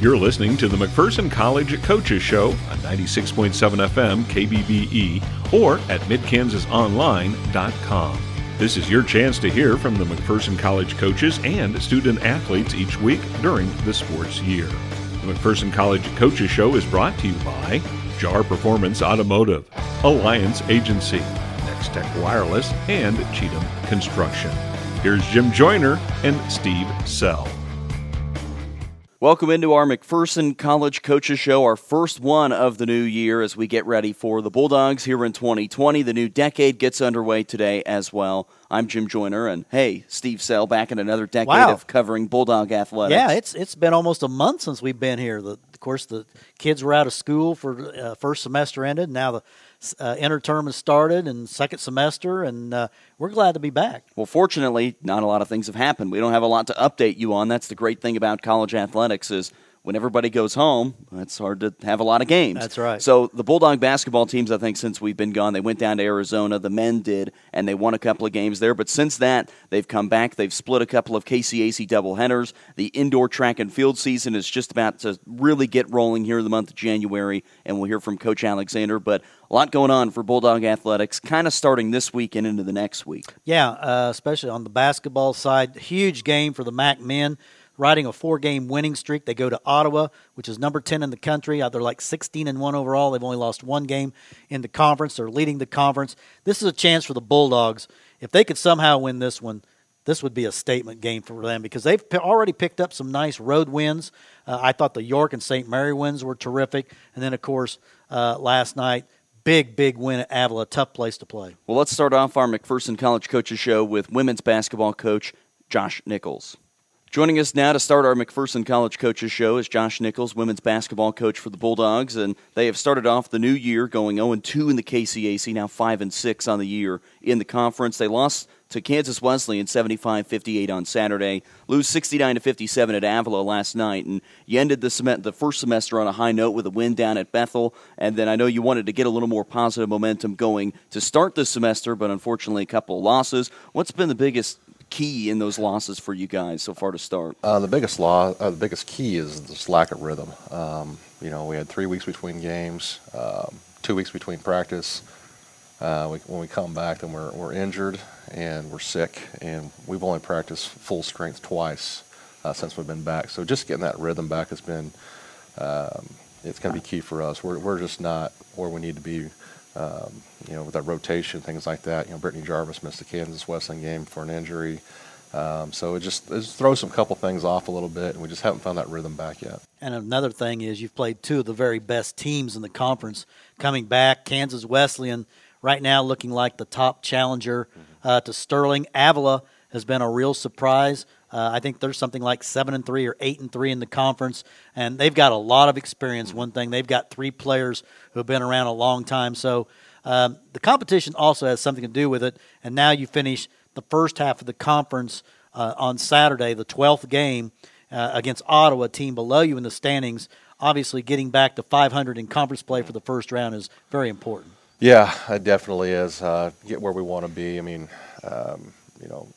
You're listening to the McPherson College Coaches Show on 96.7 FM KBBE or at midkansasonline.com. This is your chance to hear from the McPherson College coaches and student athletes each week during the sports year. The McPherson College Coaches Show is brought to you by JAR Performance Automotive, Alliance Agency, Nex-Tech Wireless, and Cheatham Construction. Here's Jim Joyner and Steve Sell. Welcome into our McPherson College Coaches Show, our first one of the new year as we get ready for the Bulldogs here in 2020. The new decade gets underway today as well. I'm Jim Joyner, and hey, Steve Sell back in another decade Wow. of covering Bulldog athletics. Yeah, it's it's been almost a month since we've been here. The, course, the kids were out of school for uh, first semester ended. Now the uh, interterm has started and second semester, and uh, we're glad to be back. Well, fortunately, not a lot of things have happened. We don't have a lot to update you on. That's the great thing about college athletics is when everybody goes home, it's hard to have a lot of games. That's right. So the Bulldog basketball teams, I think, since we've been gone, they went down to Arizona. The men did, and they won a couple of games there. But since that, they've come back. They've split a couple of KCAC doubleheaders. The indoor track and field season is just about to really get rolling here in the month of January, and we'll hear from Coach Alexander. But a lot going on for Bulldog athletics, kind of starting this week and into the next week. Yeah, uh, especially on the basketball side, huge game for the MAC men. Riding a four-game winning streak, they go to Ottawa, which is number ten in the country. Uh, They're like 16 and one overall. They've only lost one game in the conference. They're leading the conference. This is a chance for the Bulldogs. If they could somehow win this one, this would be a statement game for them because they've already picked up some nice road wins. Uh, I thought the York and St. Mary wins were terrific, and then of course uh, last night, big big win at Avila, tough place to play. Well, let's start off our McPherson College Coaches Show with women's basketball coach Josh Nichols. Joining us now to start our McPherson College Coaches Show is Josh Nichols, women's basketball coach for the Bulldogs, and they have started off the new year going 0 2 in the KCAC, now 5 and 6 on the year in the conference. They lost to Kansas Wesleyan 75-58 on Saturday, lose 69 to 57 at Avila last night, and you ended the sem- the first semester on a high note with a win down at Bethel, and then I know you wanted to get a little more positive momentum going to start this semester, but unfortunately a couple of losses. What's been the biggest key in those losses for you guys so far to start? Uh, the biggest law, uh, the biggest key is this lack of rhythm. Um, you know, we had three weeks between games, um, two weeks between practice. Uh, we, when we come back, then we're, we're injured and we're sick, and we've only practiced full strength twice uh, since we've been back. So just getting that rhythm back has been, um, it's going to be key for us. We're, we're just not where we need to be. Um, you know, with that rotation, things like that. You know, Brittany Jarvis missed the Kansas Wesleyan game for an injury. Um, so it just, it just throws some couple things off a little bit, and we just haven't found that rhythm back yet. And another thing is you've played two of the very best teams in the conference coming back. Kansas Wesleyan right now looking like the top challenger uh, to Sterling. Avila has been a real surprise. Uh, I think there's something like seven and three or eight and three in the conference, and they've got a lot of experience. One thing they've got three players who have been around a long time, so um, the competition also has something to do with it. And now you finish the first half of the conference uh, on Saturday, the 12th game uh, against Ottawa, team below you in the standings. Obviously, getting back to 500 in conference play for the first round is very important. Yeah, it definitely is. Uh, get where we want to be. I mean, um, you know,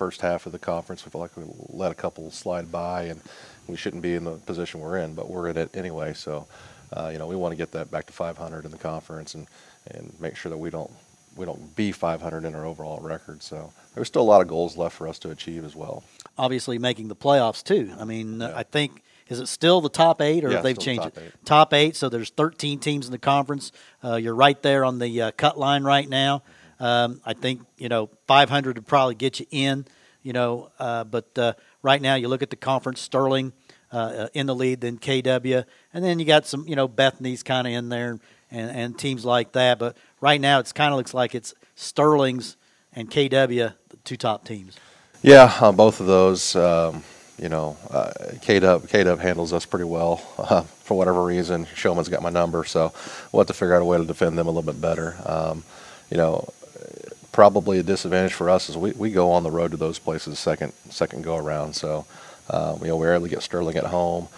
first half of the conference, we feel like we let a couple slide by, and we shouldn't be in the position we're in, but we're in it anyway. So, uh, you know, we want to get that back to 500 in the conference and, and make sure that we don't we don't be 500 in our overall record. So there's still a lot of goals left for us to achieve as well. Obviously, making the playoffs too. I mean, uh, Yeah. I think is it still the top eight, or Yeah, they've changed top it? eight. Top eight. So there's 13 teams in the conference. Uh, you're right there on the uh, cut line right now. Um, I think you know 500 would probably get you in. You know, uh, but uh, right now you look at the conference. Sterling uh, uh, in the lead, then KW, and then you got some you know Bethany's kind of in there, and, and teams like that. But right now it's kind of looks like it's Sterling's and KW, the two top teams. Yeah, on both of those, um, you know, uh, K-Dub, K-Dub handles us pretty well uh, for whatever reason. Showman's got my number, so we'll have to figure out a way to defend them a little bit better. Um, you know, probably a disadvantage for us is we, we go on the road to those places second second go around. So, uh, you know, we're able to get Sterling at home,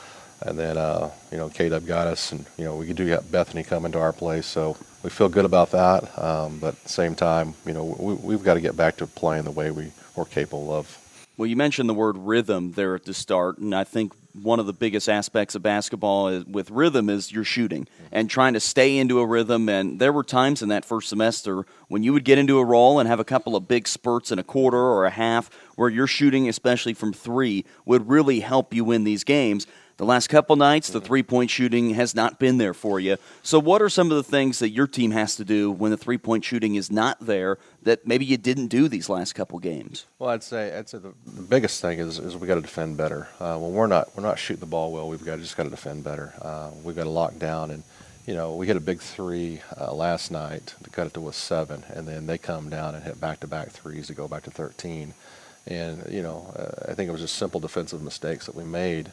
and then uh, you know K-Dub got us, and you know we do got Bethany coming to our place, so we feel good about that. Um, but at the same time, you know, we, we've got to get back to playing the way we were capable of. Well, you mentioned the word rhythm there at the start, and I think one of the biggest aspects of basketball is, with rhythm is your shooting and trying to stay into a rhythm. And there were times in that first semester when you would get into a roll and have a couple of big spurts in a quarter or a half where your shooting, especially from three, would really help you win these games. The last couple nights, the three point shooting has not been there for you. So, what are some of the things that your team has to do when the three point shooting is not there that maybe you didn't do these last couple games? Well, I'd say I'd say the, the biggest thing is, is we got to defend better. Uh, when we're not we're not shooting the ball well, we've got just got to defend better. Uh, we've got to lock down, and you know we hit a big three uh, last night to cut it to a seven, and then they come down and hit back to back threes to go back to 13. And you know uh, I think it was just simple defensive mistakes that we made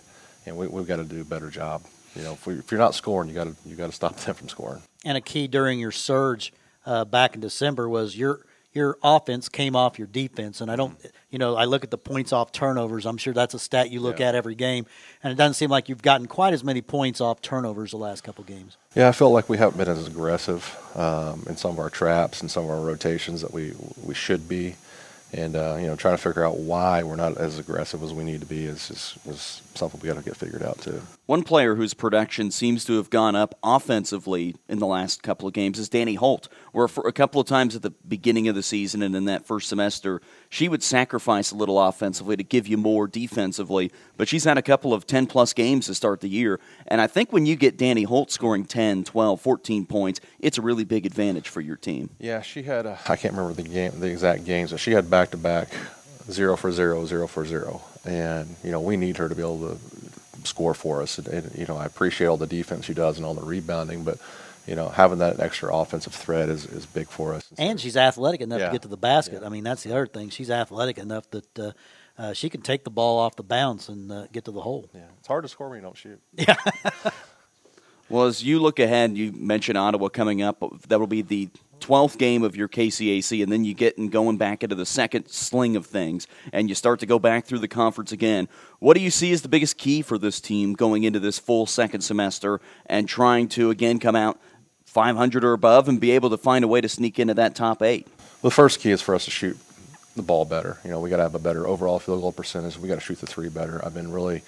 and we, have got to do a better job. You know, if, we, if you're not scoring, you got to you got to stop them from scoring. And a key during your surge uh, back in December was your your offense came off your defense, and I don't, you know, I look at the points off turnovers. I'm sure that's a stat you look yeah. at every game, and it doesn't seem like you've gotten quite as many points off turnovers the last couple games. Yeah, I felt like we haven't been as aggressive um, in some of our traps and some of our rotations that we we should be and uh, you know trying to figure out why we're not as aggressive as we need to be is is, is something we got to get figured out too. One player whose production seems to have gone up offensively in the last couple of games is Danny Holt. Where for a couple of times at the beginning of the season and in that first semester, she would sacrifice a little offensively to give you more defensively. But she's had a couple of 10 plus games to start the year. And I think when you get Danny Holt scoring 10, 12, 14 points, it's a really big advantage for your team. Yeah, she had, I can't remember the game, the exact games, but she had back to back zero for zero, zero for zero. And, you know, we need her to be able to score for us. And, and, you know, I appreciate all the defense she does and all the rebounding, but you know, having that extra offensive threat is, is big for us. And she's athletic enough yeah. to get to the basket. Yeah. I mean, that's the other thing. She's athletic enough that uh, uh, she can take the ball off the bounce and uh, get to the hole. Yeah, it's hard to score when you don't shoot. Yeah. well, as you look ahead, you mentioned Ottawa coming up. That will be the 12th game of your KCAC, and then you get and going back into the second sling of things, and you start to go back through the conference again. What do you see as the biggest key for this team going into this full second semester and trying to again come out 500 or above and be able to find a way to sneak into that top eight? The first key is for us to shoot the ball better. You know, we got to have a better overall field goal percentage. We got to shoot the three better. I've been really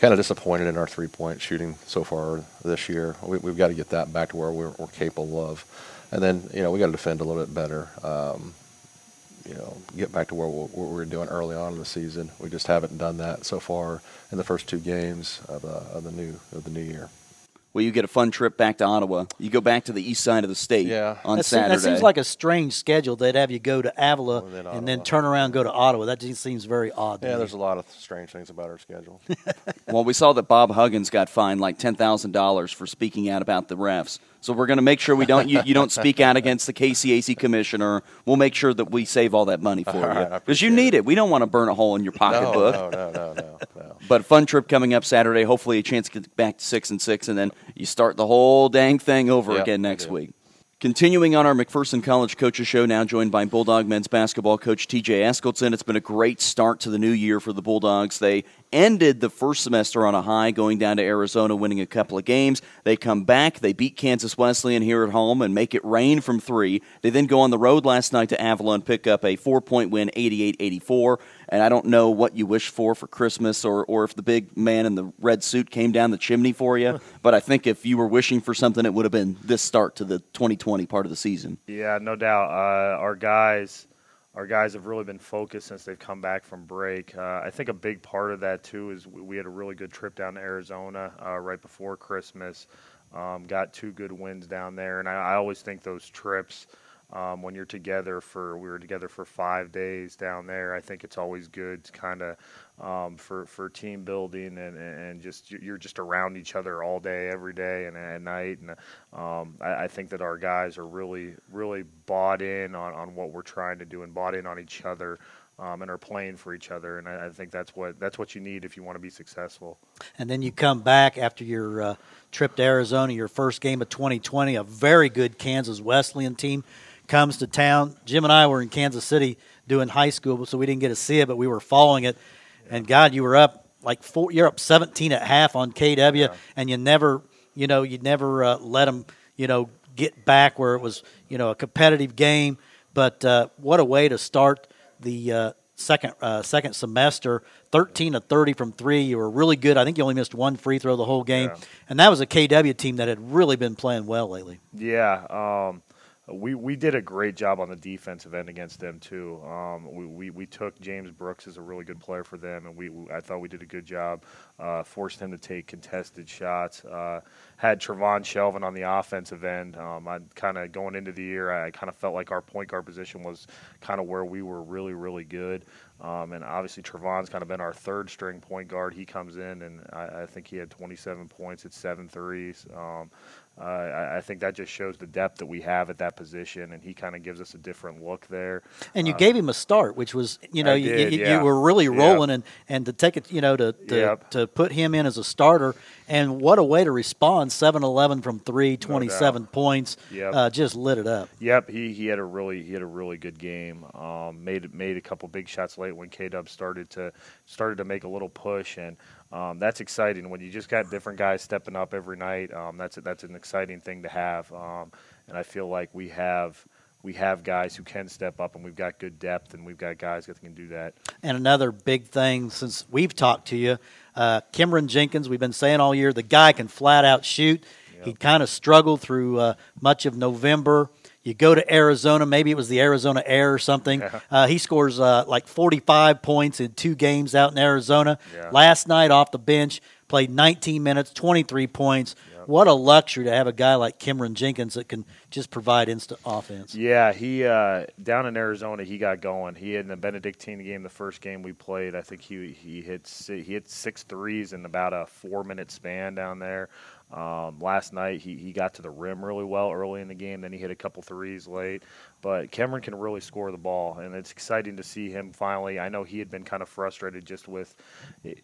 kind of disappointed in our three point shooting so far this year. We, have got to get that back to where we're, we're, capable of. And then, you know, we got to defend a little bit better. Um, you know, get back to where we we were doing early on in the season. We just haven't done that so far in the first two games of, uh, of the new of the new year. Well, you get a fun trip back to Ottawa. You go back to the east side of the state yeah. on that Saturday. Seems, that seems like a strange schedule. They'd have you go to Avila and then, and then turn around and go to Ottawa. That just seems very odd. Yeah, there's a lot of strange things about our schedule. well, we saw that Bob Huggins got fined like ten thousand dollars for speaking out about the refs. So we're going to make sure we don't you, you, don't speak out against the KCAC commissioner. We'll make sure that we save all that money for all you because you need it. it. We don't want to burn a hole in your pocketbook. No, no, no, no, no, But fun trip coming up Saturday. Hopefully, a chance to get back to six and six, and then you start the whole dang thing over again next week. Continuing on our McPherson College Coaches Show, now joined by Bulldog men's basketball coach TJ Eskildson. It's been a great start to the new year for the Bulldogs. They ended the first semester on a high, going down to Arizona, winning a couple of games. They come back, they beat Kansas Wesleyan here at home and make it rain from three. They then go on the road last night to Avila, pick up a four point win, 88 84. And I don't know what you wish for for Christmas or, or if the big man in the red suit came down the chimney for you. but I think if you were wishing for something, it would have been this start to the 2020 part of the season. Yeah, no doubt. Uh, our guys our guys have really been focused since they've come back from break. Uh, I think a big part of that too is we had a really good trip down to Arizona uh, right before Christmas. Um, got two good wins down there, and I, I always think those trips um, when you're together for we were together for five days down there. I think it's always good to kind of um, for for team building and, and just you're just around each other all day, every day, and at night. And um, I, I, think that our guys are really really bought in on, on what we're trying to do and bought in on each other. Um, and are playing for each other, and I, I, think that's what that's what you need if you want to be successful. And then you come back after your uh, trip to Arizona, your first game of 2020, a very good Kansas Wesleyan team comes to town. Jim and I were in Kansas City doing high school, so we didn't get to see it, but we were following it. And God, you were up like four. You're up 17 at half on KW, yeah. and you never, you know, you never uh, let them, you know, get back where it was, you know, a competitive game. But uh, what a way to start the uh, second uh, second semester, 13 to 30 from three. You were really good. I think you only missed one free throw the whole game, Yeah. and that was a KW team that had really been playing well lately. Yeah, um, we we did a great job on the defensive end against them too. Um, we, we we took James Brooks as a really good player for them, and we, we I thought we did a good job. Uh, forced him to take contested shots. Uh, had Trevon Shelvin on the offensive end. Um, I kind of going into the year, I kind of felt like our point guard position was kind of where we were really really good. Um, and obviously Trevon's kind of been our third string point guard. He comes in, and I, I think he had 27 points at seven threes. Um, uh, I, I think that just shows the depth that we have at that position, and he kind of gives us a different look there. And you Uh, gave him a start, which was you know you, did, you, yeah. you were really rolling, and, and to take it you know to to, Yep. to put him in as a starter, and what a way to respond! 7-11 from three, 27 points, Yep. uh, just lit it up. Yep, he, he had a really he had a really good game. Um, made made a couple big shots late when K Dub started to started to make a little push, and um, that's exciting when you just got different guys stepping up every night. Um, that's that's an exciting thing to have, um, and I feel like we have we have guys who can step up, and we've got good depth, and we've got guys that can do that. And another big thing since we've talked to you, uh, Cameron Jenkins, we've been saying all year, the guy can flat out shoot. He kind of struggled through uh, much of November. You go to Arizona, maybe it was the Arizona Air or something. Uh, he scores uh, like 45 points in two games out in Arizona. Yeah. Last night off the bench, played 19 minutes, 23 points. What a luxury to have a guy like Cameron Jenkins that can just provide instant offense. Yeah, he uh, down in Arizona, he got going. He had in the Benedictine game, the first game we played. I think he he hit he hit six threes in about a four minute span down there. Um, last night, he, he got to the rim really well early in the game. Then he hit a couple threes late. But Cameron can really score the ball, and it's exciting to see him finally. I know he had been kind of frustrated just with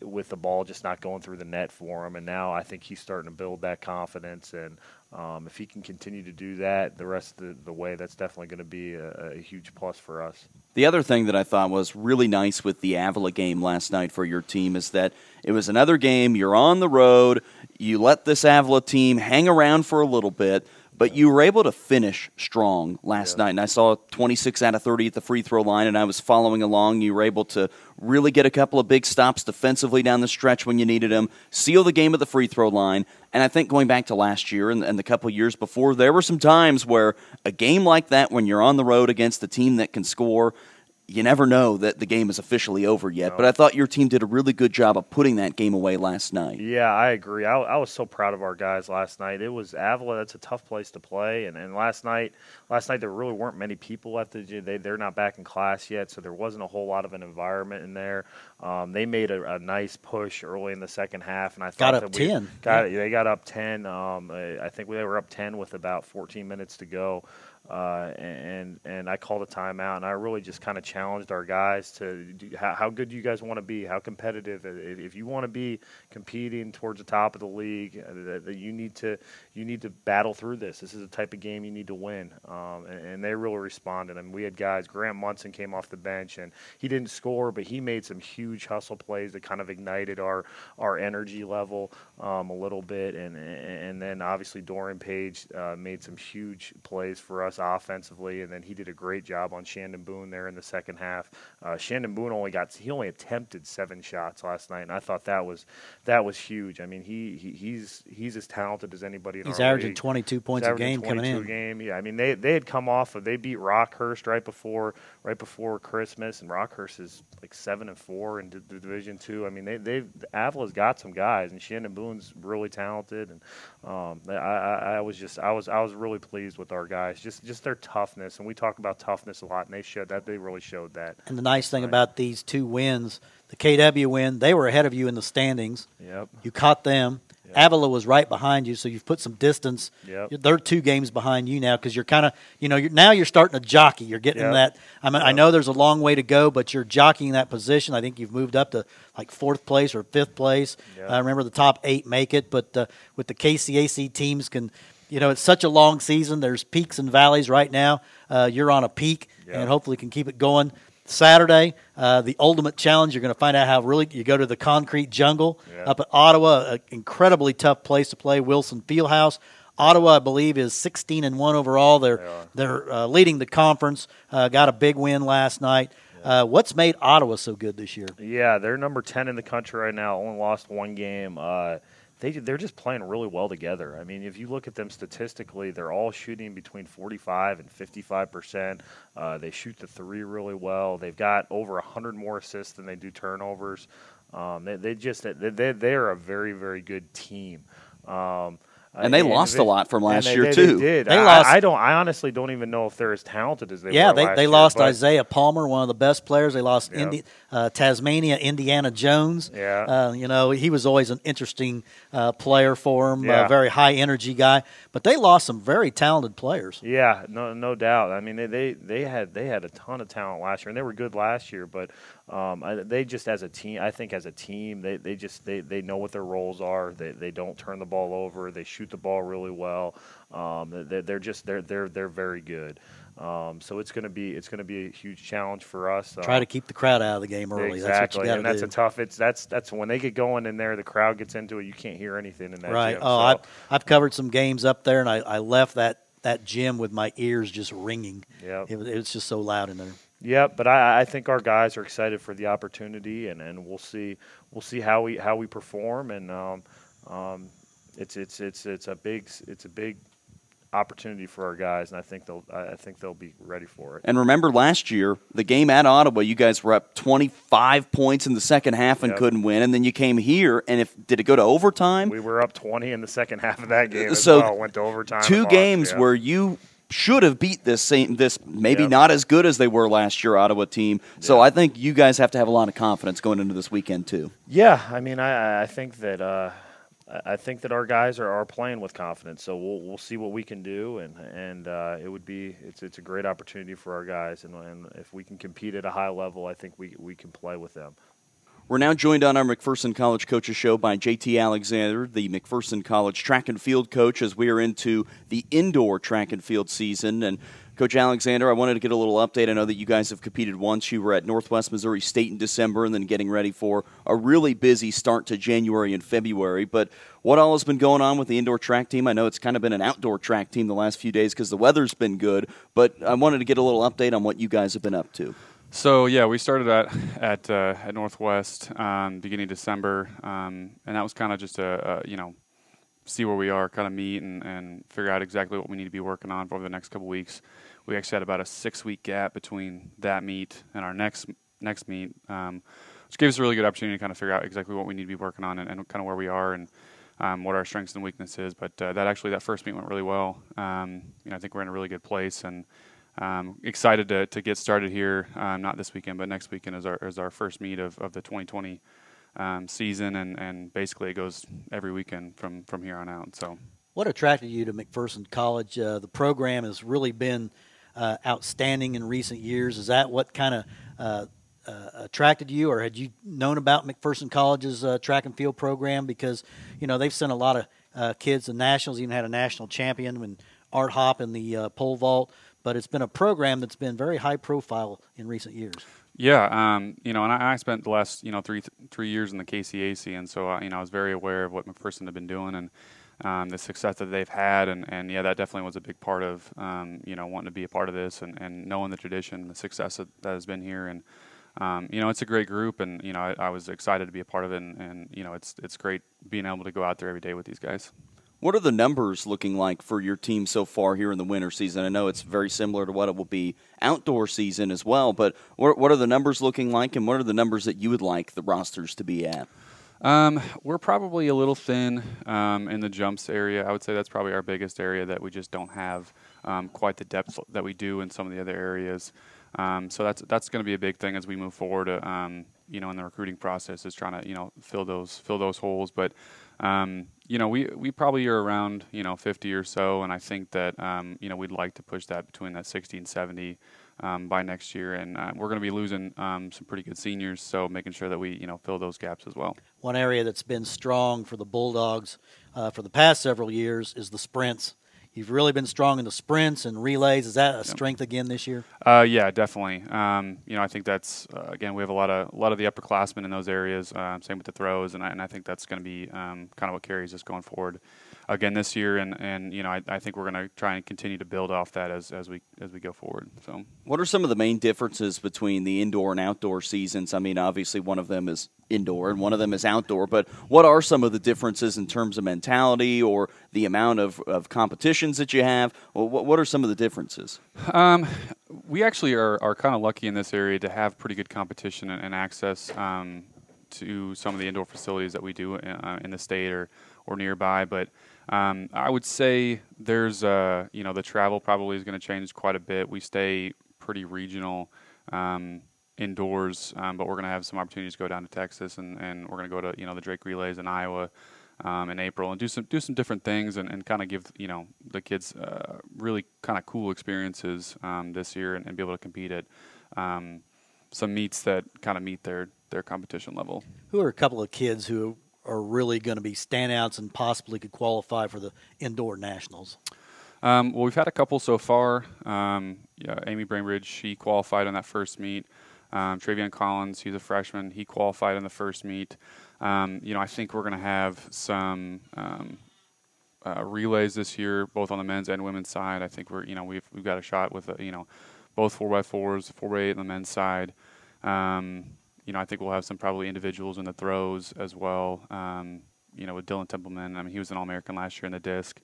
with the ball just not going through the net for him, and now I think he's starting to build that confidence. And um, if he can continue to do that the rest of the, the way, that's definitely going to be a, a huge plus for us. The other thing that I thought was really nice with the Avila game last night for your team is that it was another game. You're on the road. You let this Avila team hang around for a little bit, but you were able to finish strong last Yeah. night. And I saw 26 out of 30 at the free throw line, and I was following along. You were able to really get a couple of big stops defensively down the stretch when you needed them, seal the game at the free throw line. And I think going back to last year and, and the couple of years before, there were some times where a game like that, when you're on the road against a team that can score, you never know that the game is officially over yet. No. But I thought your team did a really good job of putting that game away last night. Yeah, I agree. I, I was so proud of our guys last night. It was Avila. That's a tough place to play. And, and last night, last night there really weren't many people at the. They they're not back in class yet, so there wasn't a whole lot of an environment in there. Um, they made a, a nice push early in the second half, and I thought Got that up we 10. Got they got up ten. Um, I I think they were up ten with about 14 minutes to go. Uh, and and I called a timeout, and I really just kind of challenged our guys to do, how, how good do you guys want to be, how competitive. If if you want to be competing towards the top of the league, uh, you need to you need to battle through this. This is the type of game you need to win, um, and, and they really responded. I mean, we had guys. Grant Munson came off the bench, and he didn't score, but he made some huge hustle plays that kind of ignited our our energy level um, a little bit, and and then obviously Dorian Page uh, made some huge plays for us offensively, and then he did a great job on Shandon Boone there in the second half. Uh, Shandon Boone only got he only attempted seven shots last night, and I thought that was that was huge. I mean, he, he he's he's as talented as anybody in He's our averaging league. 22 He's points a game coming in. game. Yeah, I mean they they had come off of they beat Rockhurst right before right before Christmas, and Rockhurst is like seven and four in the the Division Two. I mean they they've Avila's got some guys, and Shandon Boone's really talented, and um, I, I I was just I was I was really pleased with our guys, just just their toughness, and we talk about toughness a lot, and they showed that they really showed that. And the nice thing Right. about these two wins, the KW win, they were ahead of you in the standings. Yep. You caught them. Avila was right behind you, so you've put some distance. Yep. They're two games behind you now because you're kind of, you know, you're, now you're starting to jockey. You're getting Yep. that. I mean, I know there's a long way to go, but you're jockeying that position. I think you've moved up to like fourth place or fifth place. Yep. Uh, remember, the top eight make it, but uh, with the KCAC teams can, you know, it's such a long season. There's peaks and valleys right now. Uh, you're on a peak, Yep. and hopefully can keep it going. Saturday, uh, the ultimate challenge. You're going to find out how really you go to the concrete jungle Yeah. up at Ottawa, an incredibly tough place to play. Wilson Fieldhouse. Ottawa, I believe, is 16 and one overall. They're They are. they're uh, leading the conference. Uh, got a big win last night. Uh, what's made Ottawa so good this year? Yeah, they're number ten in the country right now. Only lost one game. Uh, they they're just playing really well together. I mean, if you look at them statistically, they're all shooting between 45 and 55 percent. Uh, they shoot the three really well. They've got over 100 more assists than they do turnovers. Um, they, they just they, they are a very very good team. Um, and they lost a lot from last they, year they, too. They did. They I, lost- I don't. I honestly don't even know if they're as talented as they yeah, were. they, last they year, lost but- Isaiah Palmer, one of the best players. They lost Yep. Indi- uh, Tasmania, Indiana Jones. Yeah. Uh, you know, he was always an interesting uh, player for him, Yeah. a very high energy guy. But they lost some very talented players. Yeah, no, no doubt. I mean, they, they they had they had a ton of talent last year, and they were good last year. But um, I, they just as a team, I think as a team, they, they just they, they know what their roles are. They they don't turn the ball over. They shoot the ball really well. Um, they, they're just they're they're they're very good. Um, so it's gonna be it's gonna be a huge challenge for us. Try Um, to keep the crowd out of the game early. Exactly, That's and that's do. a tough. It's that's that's when they get going in there, the crowd gets into it. You can't hear anything in that right. gym. Oh, so- I've, I've covered some games up there, and I, I left that, that gym with my ears just ringing. Yep. It, was- it was just so loud in there. Yeah, but I, I think our guys are excited for the opportunity, and, and we'll see we'll see how we how we perform, and um, um, it's it's it's it's a big it's a big opportunity for our guys, and I think they'll I think they'll be ready for it. And remember last year, the game at Ottawa, you guys were up 25 points in the second half and Yep. couldn't win. And then you came here, and if did it go to overtime? We were up twenty in the second half of that game. So, well. went to overtime. Two games yeah. where you should have beat this same this maybe Yep. not as good as they were last year Ottawa team. So Yeah. I think you guys have to have a lot of confidence going into this weekend too. Yeah, I mean, I, I think that uh, I I think that our guys are, are playing with confidence. So we'll we'll see what we can do, and and uh, it would be it's it's a great opportunity for our guys, and, and if we can compete at a high level, I think we we can play with them. We're now joined on our McPherson College Coaches Show by JT Alexander, the McPherson College track and field coach, as we are into the indoor track and field season. And Coach Alexander, I wanted to get a little update. I know that you guys have competed once. You were at Northwest Missouri State in December and then getting ready for a really busy start to January and February. But what all has been going on with the indoor track team? I know it's kind of been an outdoor track team the last few days because the weather's been good, but I wanted to get a little update on what you guys have been up to. So yeah, we started at at uh, at Northwest um, beginning of December, um, and that was kind of just a, a you know see where we are, kind of meet and, and figure out exactly what we need to be working on for the next couple weeks. We actually had about a six week gap between that meet and our next next meet, um, which gave us a really good opportunity to kind of figure out exactly what we need to be working on and, and kind of where we are and um, what our strengths and weaknesses. But uh, that actually that first meet went really well. Um, you know, I think we're in a really good place and. Um, excited to, to get started here, um, not this weekend, but next weekend is our is our first meet of, of the 2020 um, season, and, and basically it goes every weekend from, from here on out. So What attracted you to McPherson College? Uh, the program has really been uh, outstanding in recent years. Is that what kind of uh, uh, attracted you, or had you known about McPherson College's uh, track and field program? Because you know they've sent a lot of uh, kids to nationals, even had a national champion when Art Hop in the pole vault. But it's been a program that's been very high profile in recent years. Yeah, um, you know, and I, I spent the last you know three three years in the KCAC, and so uh, you know I was very aware of what McPherson had been doing and um, the success that they've had, and, and yeah, that definitely was a big part of um, you know wanting to be a part of this and, and knowing the tradition, the success that, that has been here, and um, you know it's a great group, and you know I, I was excited to be a part of it, and, and you know it's it's great being able to go out there every day with these guys. What are the numbers looking like for your team so far here in the winter season? I know it's very similar to what it will be outdoor season as well, but what, are the numbers looking like, and what are the numbers that you would like the rosters to be at? Um, we're probably a little thin um, in the jumps area. I would say that's probably our biggest area that we just don't have um, quite the depth that we do in some of the other areas. Um, so that's that's going to be a big thing as we move forward. Um, you know, in the recruiting process, is trying to you know fill those fill those holes. But um, you know, we we probably are around you know 50 or so, and I think that um, you know we'd like to push that between that 60 and 70 um, by next year. And uh, we're going to be losing um, some pretty good seniors, so making sure that we you know fill those gaps as well. One area that's been strong for the Bulldogs uh, for the past several years is the sprints. You've really been strong in the sprints and relays. Is that a strength again this year? Uh, yeah, definitely. Um, you know, I think that's uh, again we have a lot of a lot of the upperclassmen in those areas. Uh, same with the throws, and I, and I think that's going to be um, kind of what carries us going forward again this year, and, and you know I, I think we're going to try and continue to build off that as, as we as we go forward. So, what are some of the main differences between the indoor and outdoor seasons? I mean, obviously one of them is indoor and one of them is outdoor, but what are some of the differences in terms of mentality or the amount of, of competitions that you have? what, what are some of the differences? Um, we actually are, are kind of lucky in this area to have pretty good competition and, and access um, to some of the indoor facilities that we do in, uh, in the state or, or nearby, but um, I would say there's, uh, you know, the travel probably is going to change quite a bit. We stay pretty regional um, indoors, um, but we're going to have some opportunities to go down to Texas, and, and we're going to go to, you know, the Drake Relays in Iowa um, in April and do some do some different things and, and kind of give you know the kids uh, really kind of cool experiences um, this year and, and, be able to compete at um, some meets that kind of meet their their competition level. Who are a couple of kids who are really going to be standouts and possibly could qualify for the indoor nationals? Um, well, we've had a couple so far. Um, yeah, Amy Brainbridge, she qualified on that first meet. Um, Travion Collins, he's a freshman. He qualified in the first meet. Um, you know, I think we're going to have some um, uh, relays this year, both on the men's and women's side. I think we're, you know, we've we've got a shot with, uh, you know, both four x fours, four x eight on the men's side. Um, you know, I think we'll have some probably individuals in the throws as well. Um, you know, with Dylan Templeman, I mean, he was an All-American last year in the disc.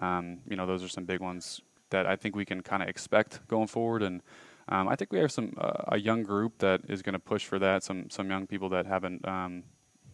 Um, you know, those are some big ones that I think we can kind of expect going forward. And um, I think we have some uh, a young group that is going to push for that. Some some young people that haven't. Um,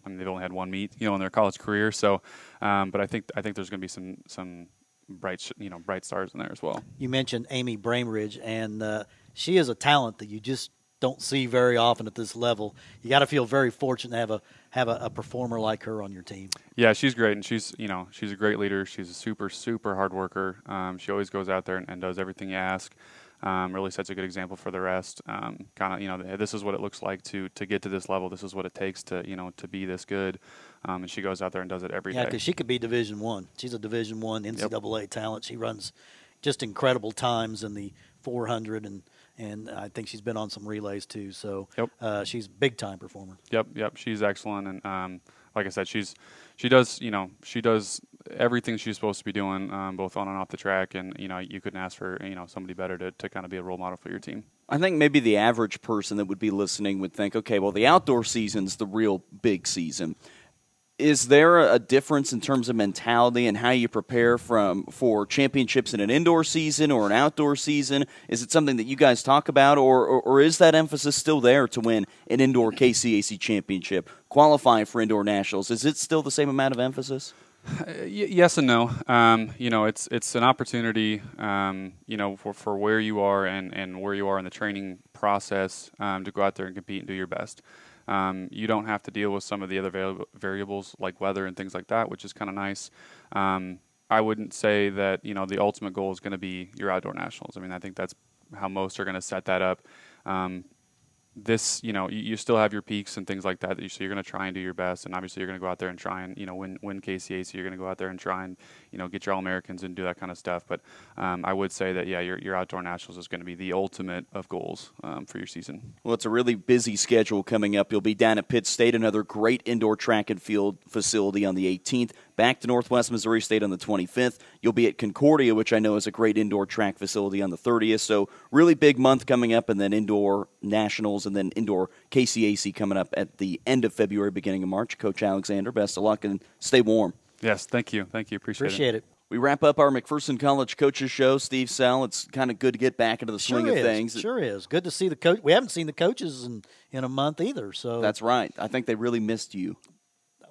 I mean, they've only had one meet, you know, in their college career. So, um, but I think I think there's going to be some some bright you know bright stars in there as well. You mentioned Amy Brainbridge, and uh, she is a talent that you just don't see very often at this level. You got to feel very fortunate to have a have a, a, performer like her on your team. Yeah, she's great, and she's you know she's a great leader. She's a super super hard worker. Um, she always goes out there and, and does everything you ask. Um, really sets a good example for the rest. Um, kind of, you know, this is what it looks like to to get to this level. This is what it takes to, you know, to be this good. Um, and she goes out there and does it every yeah, day. because she could be Division One. She's a Division One NCAA yep. talent. She runs just incredible times in the 400 and and I think she's been on some relays too. So yep. uh, she's a big time performer. Yep, yep, she's excellent, and um, like I said, she's she does you know she does everything she's supposed to be doing, um, both on and off the track, and you know you couldn't ask for you know somebody better to, to kind of be a role model for your team. I think maybe the average person that would be listening would think, okay, well the outdoor season's the real big season is there a difference in terms of mentality and how you prepare from for championships in an indoor season or an outdoor season? Is it something that you guys talk about, or, or, or is that emphasis still there to win an indoor KCAC championship, qualifying for indoor nationals? Is it still the same amount of emphasis? Yes and no. Um, you know, it's it's an opportunity. Um, you know, for, for where you are and, and where you are in the training process um, to go out there and compete and do your best. Um, you don't have to deal with some of the other variables like weather and things like that, which is kind of nice. Um, I wouldn't say that you know the ultimate goal is going to be your outdoor nationals. I mean, I think that's how most are going to set that up. Um, this, you know, you, you, still have your peaks and things like that. So you're going to try and do your best, and obviously you're going to go out there and try and you know win win KCAC. You're going to go out there and try and you know get your All Americans and do that kind of stuff. But um, I would say that yeah, your your outdoor nationals is going to be the ultimate of goals um, for your season. Well, it's a really busy schedule coming up. You'll be down at Pitt State, another great indoor track and field facility on the 18th back to Northwest Missouri State on the 25th. You'll be at Concordia, which I know is a great indoor track facility on the 30th. So, really big month coming up, and then indoor nationals, and then indoor KCAC coming up at the end of February, beginning of March. Coach Alexander, best of luck and stay warm. Yes, thank you. Thank you. Appreciate, Appreciate it. it. We wrap up our McPherson College Coaches Show. Steve Sell, it's kind of good to get back into the swing sure of things. Sure is. Good to see the coach. We haven't seen the coaches in, in a month either. So That's right. I think they really missed you.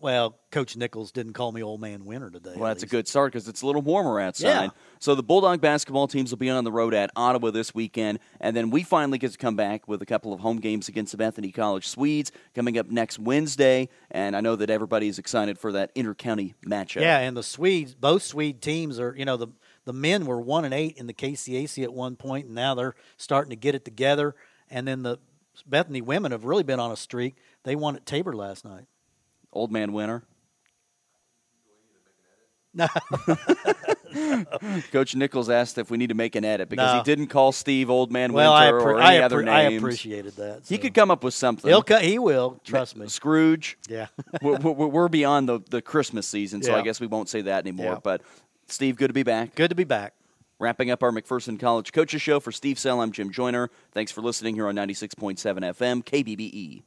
Well, Coach Nichols didn't call me old man winter today. Well, that's least. a good start because it's a little warmer outside. Yeah. So the Bulldog basketball teams will be on the road at Ottawa this weekend, and then we finally get to come back with a couple of home games against the Bethany College Swedes coming up next Wednesday. And I know that everybody is excited for that intercounty matchup. Yeah, and the Swedes, both Swede teams are, you know, the the men were one and eight in the KCAC at one point, and now they're starting to get it together. And then the Bethany women have really been on a streak. They won at Tabor last night. Old man winner. No. Coach Nichols asked if we need to make an edit because No. he didn't call Steve Old Man well, I, Winter appre- or I, any other appre- I names. appreciated that. He could come up with something. He'll co- he will. Trust me. Scrooge. Yeah. we're, we're beyond the, the Christmas season, so I guess we won't say that anymore. Yeah. But Steve, good to be back. Good to be back. Wrapping up our McPherson College Coaches Show for Steve Sell, I'm Jim Joyner. Thanks for listening here on 96.7 FM, KBBE.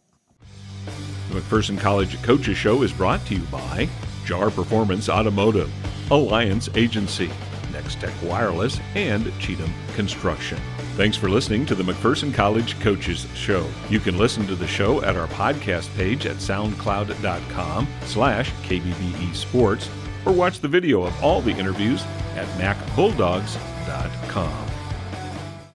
The McPherson College Coaches Show is brought to you by JAR Performance Automotive, Alliance Agency, Nex-Tech Wireless, and Cheatham Construction. Thanks for listening to the McPherson College Coaches Show. You can listen to the show at our podcast page at soundcloud.com slash KBBE Sports or watch the video of all the interviews at macbulldogs.com.